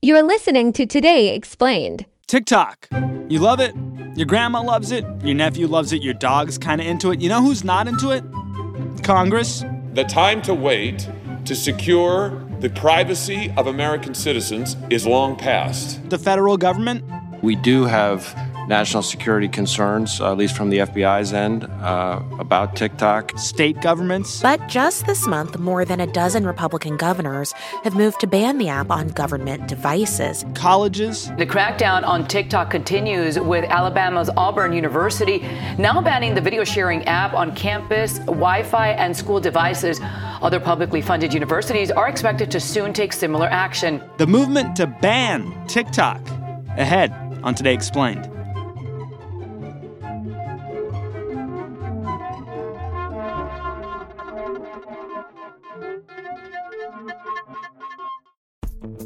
You're listening to Today Explained. TikTok. You love it. Your grandma loves it. Your nephew loves it. Your dog's kind of into it. You know who's not into it? Congress. The time to wait to secure the privacy of American citizens is long past. The federal government. We do have national security concerns, uh, at least from the FBI's end, uh, about TikTok. State governments. But just this month, more than a dozen Republican governors have moved to ban the app on government devices. Colleges. The crackdown on TikTok continues with Alabama's Auburn University now banning the video sharing app on campus, Wi Fi, and school devices. Other publicly funded universities are expected to soon take similar action. The movement to ban TikTok. Ahead on Today Explained.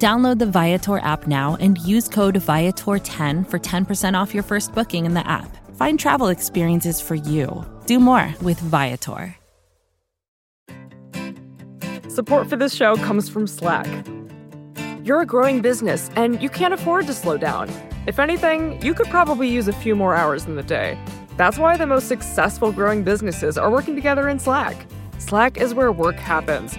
Download the Viator app now and use code Viator10 for 10% off your first booking in the app. Find travel experiences for you. Do more with Viator. Support for this show comes from Slack. You're a growing business and you can't afford to slow down. If anything, you could probably use a few more hours in the day. That's why the most successful growing businesses are working together in Slack. Slack is where work happens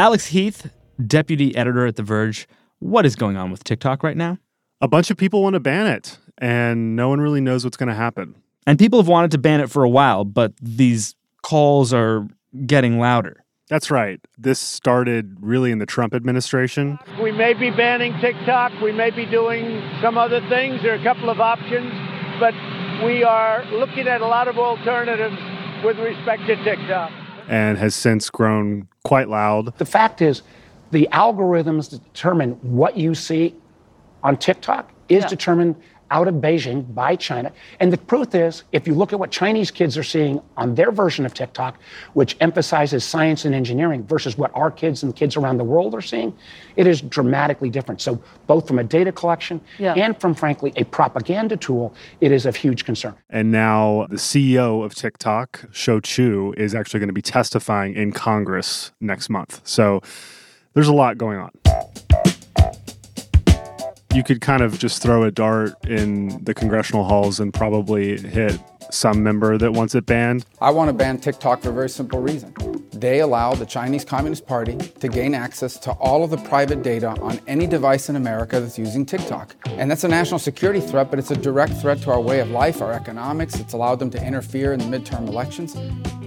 Alex Heath, deputy editor at The Verge. What is going on with TikTok right now? A bunch of people want to ban it, and no one really knows what's going to happen. And people have wanted to ban it for a while, but these calls are getting louder. That's right. This started really in the Trump administration. We may be banning TikTok. We may be doing some other things. There are a couple of options, but we are looking at a lot of alternatives with respect to TikTok. And has since grown quite loud. The fact is, the algorithms that determine what you see on TikTok is Yeah. determined out of Beijing by China. And the truth is, if you look at what Chinese kids are seeing on their version of TikTok, which emphasizes science and engineering versus what our kids and kids around the world are seeing, it is dramatically different. So, both from a data collection Yeah. and from, frankly, a propaganda tool, it is of huge concern. And now the CEO of TikTok, Shou Chew, is actually going to be testifying in Congress next month. So there's a lot going on. You could kind of just throw a dart in the congressional halls and probably hit some member that wants it banned. I want to ban TikTok for a very simple reason. They allow the Chinese Communist Party to gain access to all of the private data on any device in America that's using TikTok. And that's a national security threat, but it's a direct threat to our way of life, our economics. It's allowed them to interfere in the midterm elections.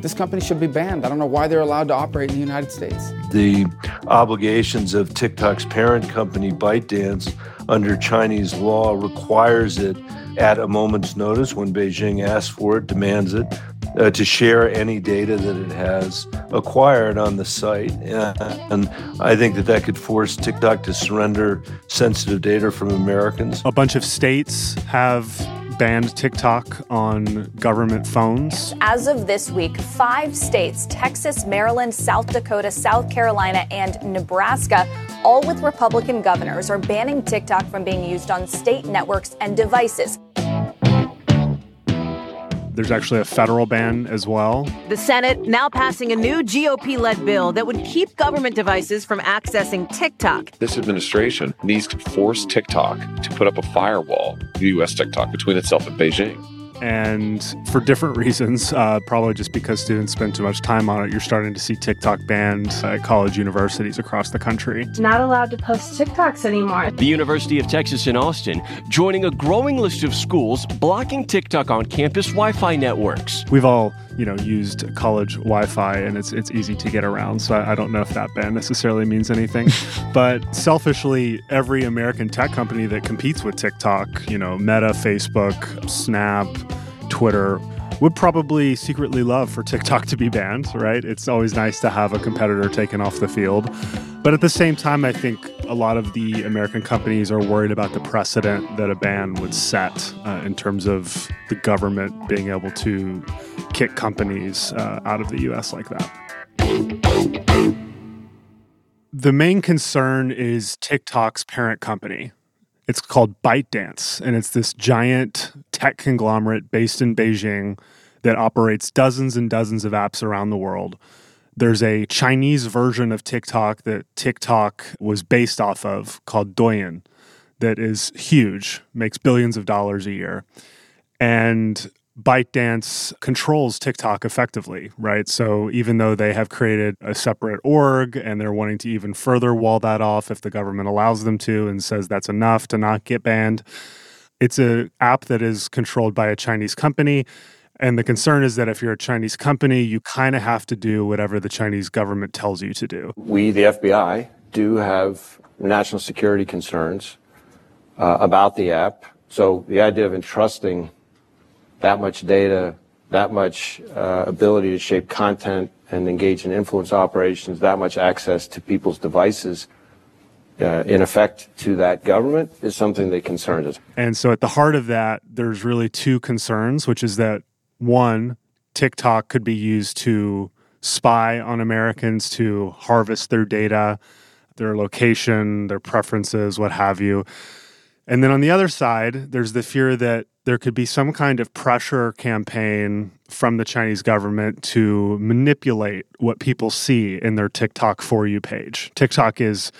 This company should be banned. I don't know why they're allowed to operate in the United States. The obligations of TikTok's parent company, ByteDance, under Chinese law requires it at a moment's notice when Beijing asks for it, demands it, uh, to share any data that it has acquired on the site. And I think that that could force TikTok to surrender sensitive data from Americans. A bunch of states have banned TikTok on government phones. As of this week, five states Texas, Maryland, South Dakota, South Carolina, and Nebraska, all with Republican governors, are banning TikTok from being used on state networks and devices. There's actually a federal ban as well. The Senate now passing a new GOP led bill that would keep government devices from accessing TikTok. This administration needs to force TikTok to put up a firewall, U.S. TikTok, between itself and Beijing. And for different reasons. Uh, probably just because students spend too much time on it. You're starting to see TikTok banned at college universities across the country. Not allowed to post TikToks anymore. The University of Texas in Austin joining a growing list of schools blocking TikTok on campus Wi-Fi networks. We've all, you know, used college Wi-Fi, and it's it's easy to get around. So I, I don't know if that ban necessarily means anything. but selfishly, every American tech company that competes with TikTok, you know, Meta, Facebook, Snap, Twitter, would probably secretly love for TikTok to be banned, right? It's always nice to have a competitor taken off the field. But at the same time, I think a lot of the American companies are worried about the precedent that a ban would set uh, in terms of the government being able to kick companies uh, out of the US like that. The main concern is TikTok's parent company. It's called ByteDance, and it's this giant tech conglomerate based in Beijing that operates dozens and dozens of apps around the world. There's a Chinese version of TikTok that TikTok was based off of called Douyin that is huge, makes billions of dollars a year. And ByteDance controls TikTok effectively, right? So even though they have created a separate org and they're wanting to even further wall that off if the government allows them to and says that's enough to not get banned, it's an app that is controlled by a Chinese company. And the concern is that if you're a Chinese company, you kind of have to do whatever the Chinese government tells you to do. We, the FBI, do have national security concerns uh, about the app. So the idea of entrusting that much data, that much uh, ability to shape content and engage in influence operations, that much access to people's devices, uh, in effect to that government is something that concerns us. And so at the heart of that, there's really two concerns, which is that one, TikTok could be used to spy on Americans, to harvest their data, their location, their preferences, what have you. And then on the other side, there's the fear that there could be some kind of pressure campaign from the Chinese government to manipulate what people see in their TikTok for you page. TikTok is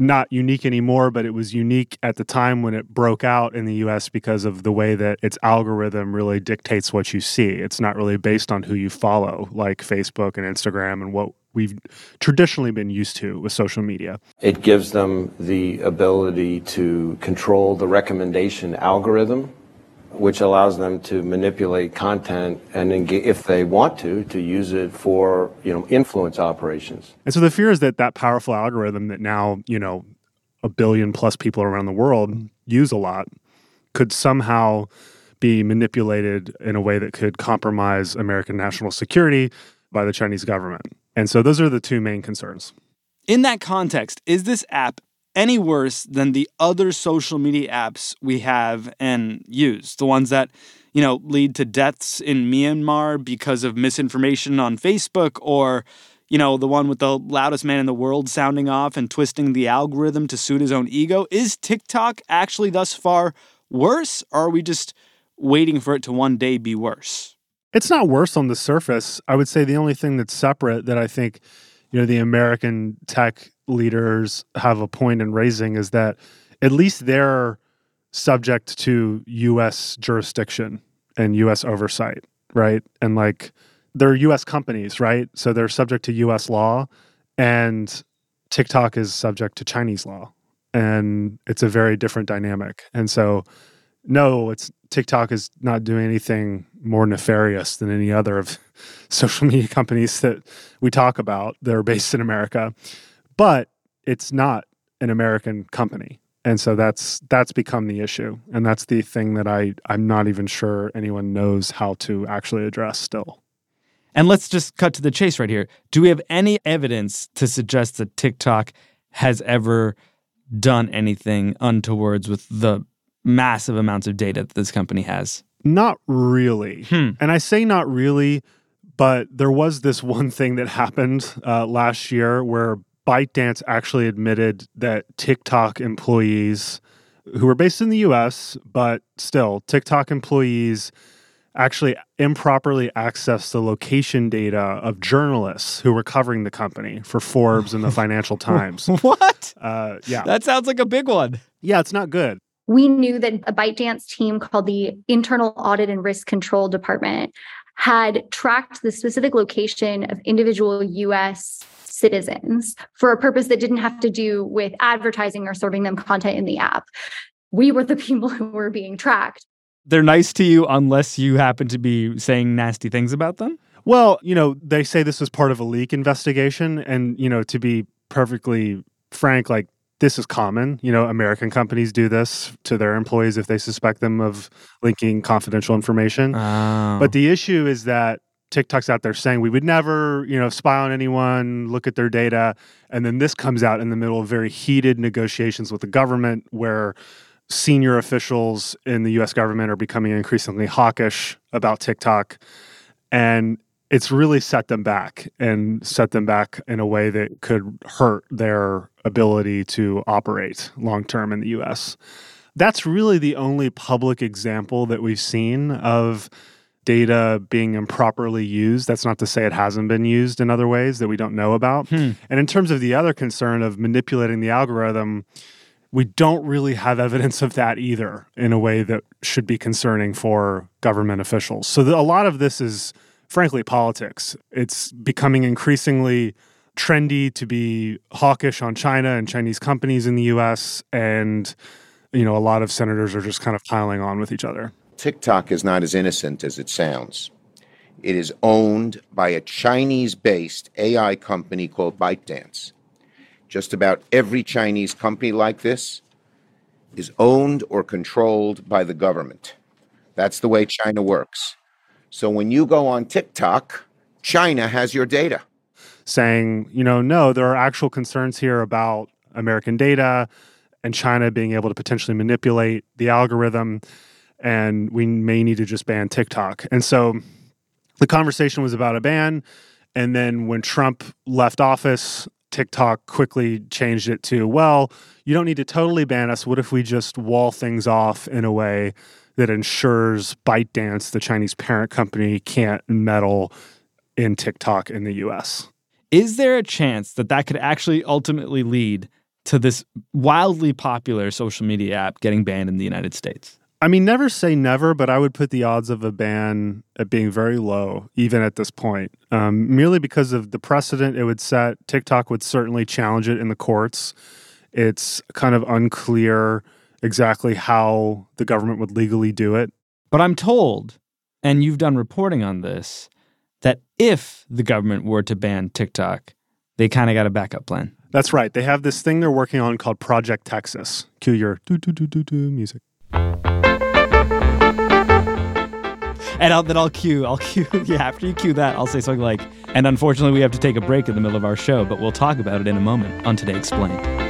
not unique anymore, but it was unique at the time when it broke out in the US because of the way that its algorithm really dictates what you see. It's not really based on who you follow, like Facebook and Instagram and what we've traditionally been used to with social media. It gives them the ability to control the recommendation algorithm which allows them to manipulate content and engage, if they want to, to use it for you know influence operations. And so the fear is that that powerful algorithm that now you know a billion plus people around the world use a lot could somehow be manipulated in a way that could compromise American national security by the Chinese government. And so those are the two main concerns. In that context, is this app any worse than the other social media apps we have and use, the ones that, you know, lead to deaths in Myanmar because of misinformation on Facebook or you know, the one with the loudest man in the world sounding off and twisting the algorithm to suit his own ego. Is TikTok actually thus far worse, or are we just waiting for it to one day be worse? It's not worse on the surface. I would say the only thing that's separate that I think, you know, the American tech leaders have a point in raising is that at least they're subject to US jurisdiction and US oversight, right? And like they're US companies, right? So they're subject to US law and TikTok is subject to Chinese law. And it's a very different dynamic. And so no, it's TikTok is not doing anything more nefarious than any other of social media companies that we talk about that are based in America but it's not an American company. And so that's that's become the issue. And that's the thing that I, I'm not even sure anyone knows how to actually address still. And let's just cut to the chase right here. Do we have any evidence to suggest that TikTok has ever done anything untowards with the massive amounts of data that this company has? Not really. Hmm. And I say not really, but there was this one thing that happened uh, last year where ByteDance actually admitted that TikTok employees who were based in the US, but still, TikTok employees actually improperly accessed the location data of journalists who were covering the company for Forbes and the Financial Times. what? Uh, yeah. That sounds like a big one. Yeah, it's not good. We knew that a ByteDance team called the Internal Audit and Risk Control Department had tracked the specific location of individual US citizens for a purpose that didn't have to do with advertising or serving them content in the app. We were the people who were being tracked. They're nice to you unless you happen to be saying nasty things about them? Well, you know, they say this was part of a leak investigation. And, you know, to be perfectly frank, like this is common. You know, American companies do this to their employees if they suspect them of linking confidential information. Oh. But the issue is that TikTok's out there saying we would never, you know, spy on anyone, look at their data. And then this comes out in the middle of very heated negotiations with the government where senior officials in the US government are becoming increasingly hawkish about TikTok. And it's really set them back and set them back in a way that could hurt their ability to operate long term in the US. That's really the only public example that we've seen of data being improperly used. That's not to say it hasn't been used in other ways that we don't know about. Hmm. And in terms of the other concern of manipulating the algorithm, we don't really have evidence of that either in a way that should be concerning for government officials. So the, a lot of this is frankly politics. It's becoming increasingly trendy to be hawkish on China and Chinese companies in the US and you know a lot of senators are just kind of piling on with each other. TikTok is not as innocent as it sounds. It is owned by a Chinese based AI company called ByteDance. Just about every Chinese company like this is owned or controlled by the government. That's the way China works. So when you go on TikTok, China has your data. Saying, you know, no, there are actual concerns here about American data and China being able to potentially manipulate the algorithm and we may need to just ban TikTok. And so the conversation was about a ban. And then when Trump left office, TikTok quickly changed it to, well, you don't need to totally ban us. What if we just wall things off in a way that ensures ByteDance, the Chinese parent company, can't meddle in TikTok in the US? Is there a chance that that could actually ultimately lead to this wildly popular social media app getting banned in the United States? I mean, never say never, but I would put the odds of a ban at being very low, even at this point, um, merely because of the precedent it would set. TikTok would certainly challenge it in the courts. It's kind of unclear exactly how the government would legally do it. But I'm told, and you've done reporting on this, that if the government were to ban TikTok, they kind of got a backup plan. That's right. They have this thing they're working on called Project Texas. Cue your do do do do do music. And I'll, then I'll cue, I'll cue, yeah, after you cue that, I'll say something like, and unfortunately, we have to take a break in the middle of our show, but we'll talk about it in a moment on Today Explained.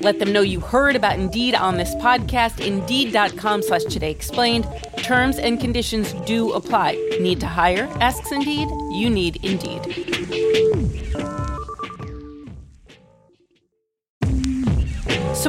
Let them know you heard about Indeed on this podcast. Indeed.com slash Today Explained. Terms and conditions do apply. Need to hire? Asks Indeed. You need Indeed.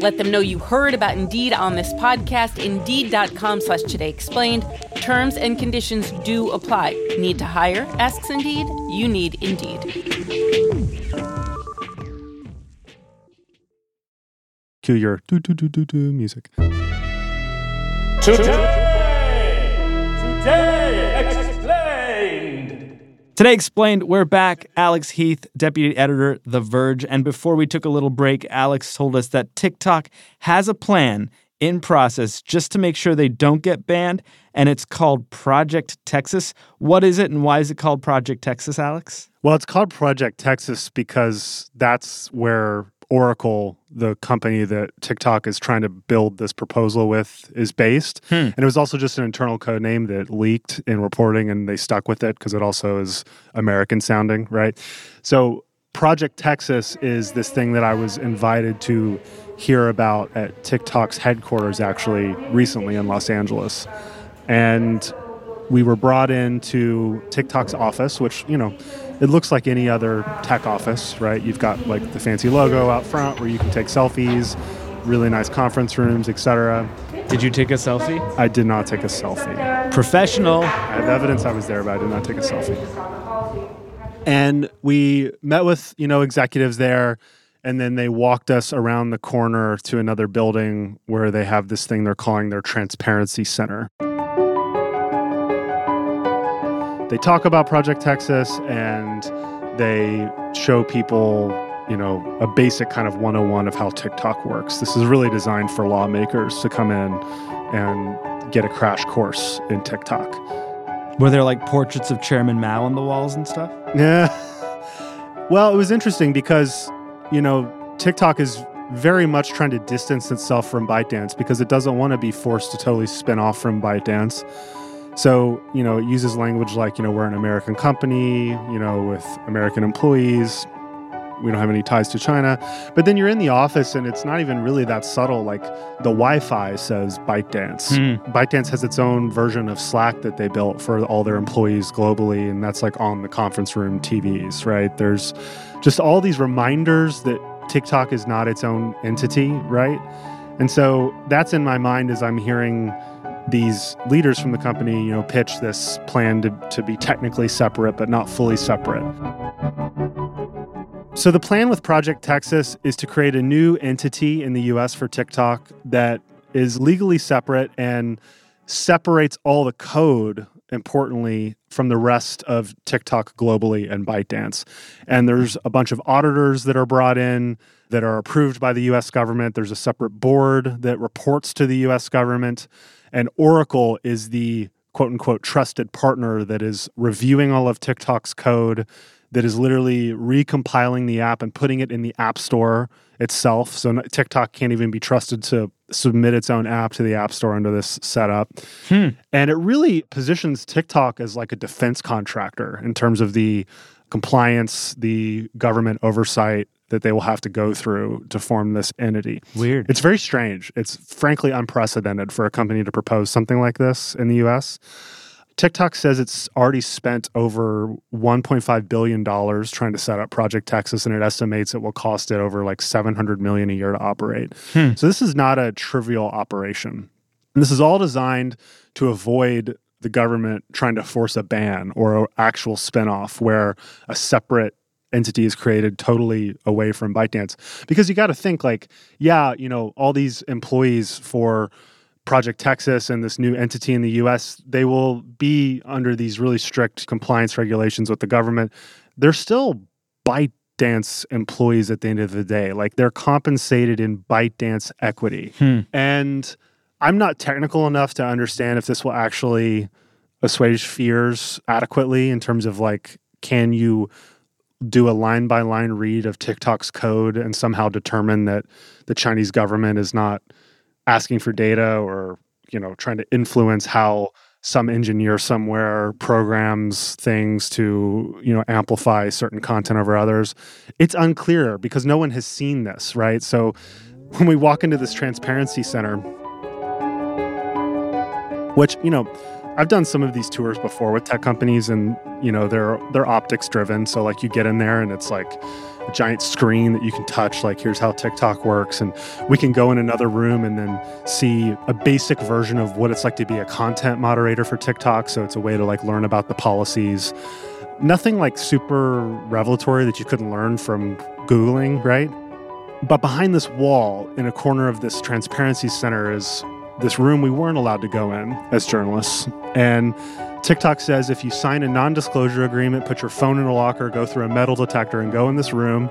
Let them know you heard about Indeed on this podcast. Indeed.com slash Today Explained. Terms and conditions do apply. Need to hire? Asks Indeed. You need Indeed. Cue your do do do do do music. Today Explained, we're back. Alex Heath, Deputy Editor, The Verge. And before we took a little break, Alex told us that TikTok has a plan in process just to make sure they don't get banned, and it's called Project Texas. What is it and why is it called Project Texas, Alex? Well, it's called Project Texas because that's where Oracle, the company that TikTok is trying to build this proposal with, is based. Hmm. And it was also just an internal code name that leaked in reporting and they stuck with it because it also is American sounding, right? So, Project Texas is this thing that I was invited to hear about at TikTok's headquarters actually recently in Los Angeles. And we were brought into TikTok's office, which, you know, it looks like any other tech office, right? You've got like the fancy logo out front where you can take selfies, really nice conference rooms, etc. Did you take a selfie? I did not take a selfie. Professional. I have evidence I was there, but I did not take a selfie. And we met with, you know, executives there and then they walked us around the corner to another building where they have this thing they're calling their transparency center. They talk about Project Texas and they show people, you know, a basic kind of 101 of how TikTok works. This is really designed for lawmakers to come in and get a crash course in TikTok. Were there like portraits of Chairman Mao on the walls and stuff? Yeah. Well, it was interesting because, you know, TikTok is very much trying to distance itself from ByteDance because it doesn't want to be forced to totally spin off from ByteDance. So, you know, it uses language like, you know, we're an American company, you know, with American employees. We don't have any ties to China. But then you're in the office and it's not even really that subtle. Like the Wi Fi says ByteDance. Hmm. ByteDance has its own version of Slack that they built for all their employees globally. And that's like on the conference room TVs, right? There's just all these reminders that TikTok is not its own entity, right? And so that's in my mind as I'm hearing these leaders from the company, you know, pitch this plan to, to be technically separate but not fully separate. So the plan with Project Texas is to create a new entity in the US for TikTok that is legally separate and separates all the code importantly from the rest of TikTok globally and ByteDance. And there's a bunch of auditors that are brought in that are approved by the US government. There's a separate board that reports to the US government. And Oracle is the quote unquote trusted partner that is reviewing all of TikTok's code, that is literally recompiling the app and putting it in the App Store itself. So TikTok can't even be trusted to submit its own app to the App Store under this setup. Hmm. And it really positions TikTok as like a defense contractor in terms of the compliance, the government oversight that they will have to go through to form this entity. Weird. It's very strange. It's frankly unprecedented for a company to propose something like this in the US. TikTok says it's already spent over $1.5 billion trying to set up Project Texas, and it estimates it will cost it over like 700 million a year to operate. Hmm. So this is not a trivial operation. And this is all designed to avoid the government trying to force a ban or an actual spinoff where a separate entity is created totally away from ByteDance. Because you got to think like, yeah, you know, all these employees for Project Texas and this new entity in the US, they will be under these really strict compliance regulations with the government. They're still ByteDance employees at the end of the day. Like they're compensated in ByteDance equity. Hmm. And I'm not technical enough to understand if this will actually assuage fears adequately in terms of like, can you do a line by line read of TikTok's code and somehow determine that the Chinese government is not asking for data or, you know, trying to influence how some engineer somewhere programs things to, you know, amplify certain content over others. It's unclear because no one has seen this, right? So when we walk into this transparency center, which, you know, I've done some of these tours before with tech companies and you know they're they're optics driven. So like you get in there and it's like a giant screen that you can touch like here's how TikTok works. And we can go in another room and then see a basic version of what it's like to be a content moderator for TikTok. So it's a way to like learn about the policies. Nothing like super revelatory that you couldn't learn from googling right? But behind this wall in a corner of this transparency center is this room we weren't allowed to go in as journalists. And TikTok says if you sign a non disclosure agreement, put your phone in a locker, go through a metal detector, and go in this room,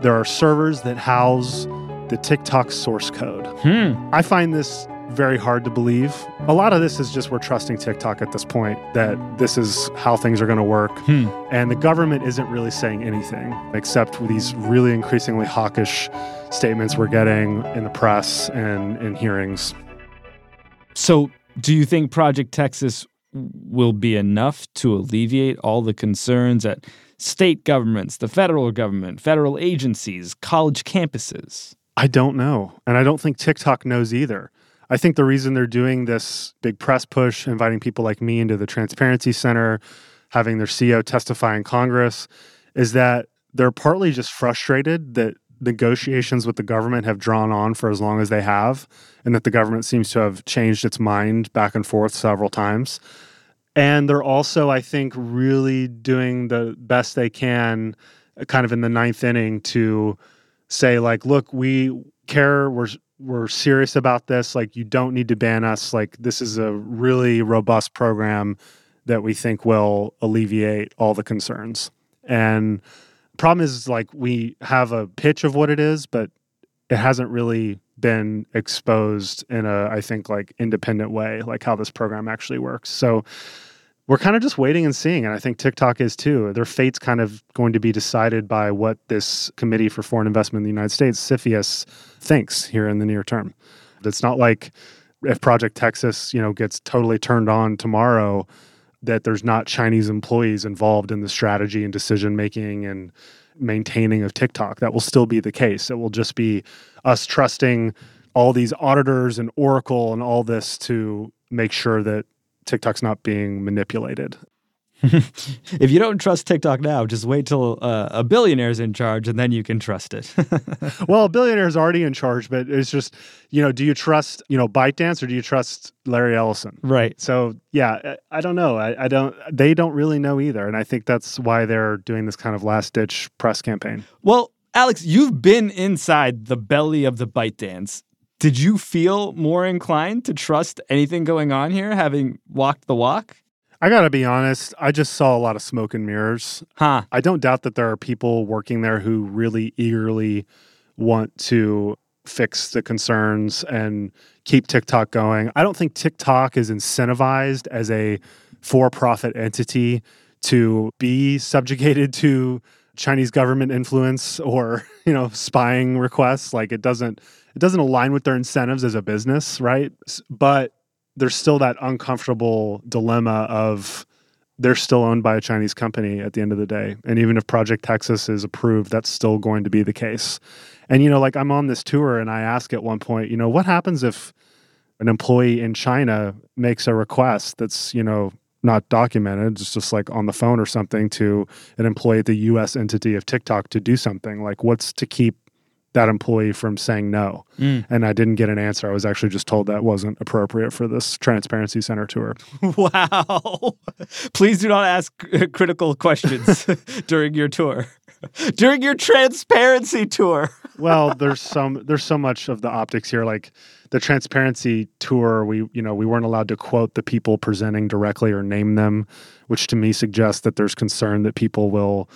there are servers that house the TikTok source code. Hmm. I find this very hard to believe. A lot of this is just we're trusting TikTok at this point that this is how things are going to work. Hmm. And the government isn't really saying anything except these really increasingly hawkish statements we're getting in the press and in hearings. So, do you think Project Texas will be enough to alleviate all the concerns at state governments, the federal government, federal agencies, college campuses? I don't know. And I don't think TikTok knows either. I think the reason they're doing this big press push, inviting people like me into the Transparency Center, having their CEO testify in Congress, is that they're partly just frustrated that negotiations with the government have drawn on for as long as they have, and that the government seems to have changed its mind back and forth several times. And they're also, I think, really doing the best they can, uh, kind of in the ninth inning, to say, like, look, we care, we're we're serious about this. Like, you don't need to ban us. Like, this is a really robust program that we think will alleviate all the concerns. And problem is like we have a pitch of what it is, but it hasn't really been exposed in a I think like independent way, like how this program actually works. So we're kind of just waiting and seeing, and I think TikTok is too. Their fate's kind of going to be decided by what this Committee for Foreign Investment in the United States, CFIUS, thinks here in the near term. It's not like if Project Texas, you know, gets totally turned on tomorrow, that there's not Chinese employees involved in the strategy and decision making and maintaining of TikTok. That will still be the case. It will just be us trusting all these auditors and Oracle and all this to make sure that TikTok's not being manipulated. if you don't trust TikTok now, just wait till uh, a is in charge and then you can trust it. well, a billionaire is already in charge, but it's just, you know, do you trust, you know, ByteDance or do you trust Larry Ellison? Right. So, yeah, I, I don't know. I, I, don't, they don't really know either. And I think that's why they're doing this kind of last ditch press campaign. Well, Alex, you've been inside the belly of the ByteDance. Did you feel more inclined to trust anything going on here, having walked the walk? I got to be honest, I just saw a lot of smoke and mirrors. Huh. I don't doubt that there are people working there who really eagerly want to fix the concerns and keep TikTok going. I don't think TikTok is incentivized as a for profit entity to be subjugated to Chinese government influence or, you know, spying requests. Like it doesn't it doesn't align with their incentives as a business, right? But there's still that uncomfortable dilemma of they're still owned by a Chinese company at the end of the day. And even if Project Texas is approved, that's still going to be the case. And, you know, like I'm on this tour and I ask at one point, you know, what happens if an employee in China makes a request that's, you know, not documented, it's just like on the phone or something to an employee at the US entity of TikTok to do something? Like, what's to keep that employee from saying no. Mm. And I didn't get an answer. I was actually just told that wasn't appropriate for this Transparency Center tour. wow. Please do not ask critical questions during your tour. during your transparency tour. well, there's some there's so much of the optics here like the transparency tour we you know we weren't allowed to quote the people presenting directly or name them, which to me suggests that there's concern that people will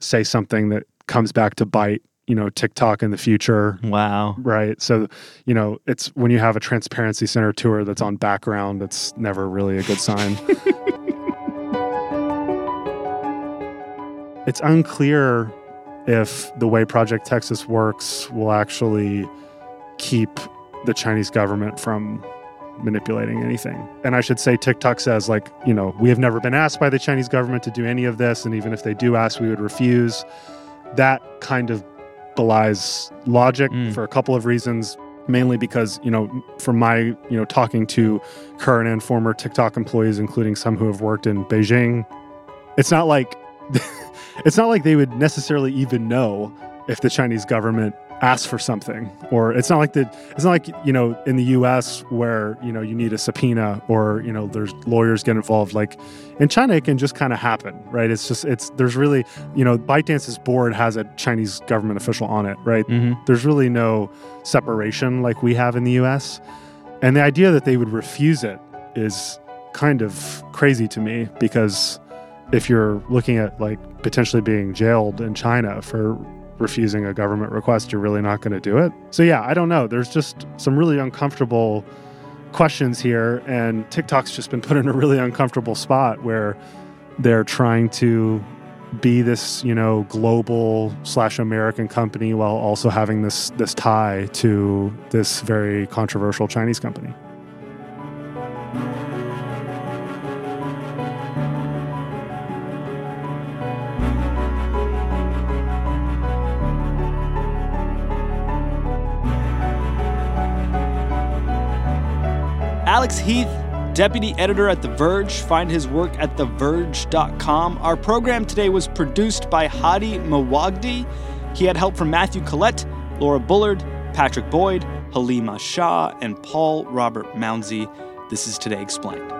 say something that comes back to bite you know TikTok in the future. Wow. Right. So, you know, it's when you have a transparency center tour that's on background, that's never really a good sign. it's unclear if the way Project Texas works will actually keep the Chinese government from manipulating anything. And I should say, TikTok says, like, you know, we have never been asked by the Chinese government to do any of this. And even if they do ask, we would refuse. That kind of logic mm. for a couple of reasons. Mainly because, you know, from my, you know, talking to current and former TikTok employees, including some who have worked in Beijing, it's not like it's not like they would necessarily even know if the Chinese government ask for something or it's not like the it's not like you know in the US where you know you need a subpoena or you know there's lawyers get involved. Like in China it can just kind of happen right? It's just it's there's really you know ByteDance's board has a Chinese government official on it right? Mm-hmm. there's really no separation like we have in the US and the idea that they would refuse it is kind of crazy to me because if you're looking at like potentially being jailed in China for refusing a government request, you're really not going to do it. So, yeah, I don't know. There's just some really uncomfortable questions here. And TikTok's just been put in a really uncomfortable spot where they're trying to be this, you know, global slash American company while also having this this tie to this very controversial Chinese company. Alex Heath, deputy editor at The Verge. Find his work at TheVerge.com. Our program today was produced by Hady Mawajdeh. He had help from Matthew Collette, Laura Bullard, Patrick Boyd, Halima Shah, and Paul Robert Mounsey. This is Today Explained.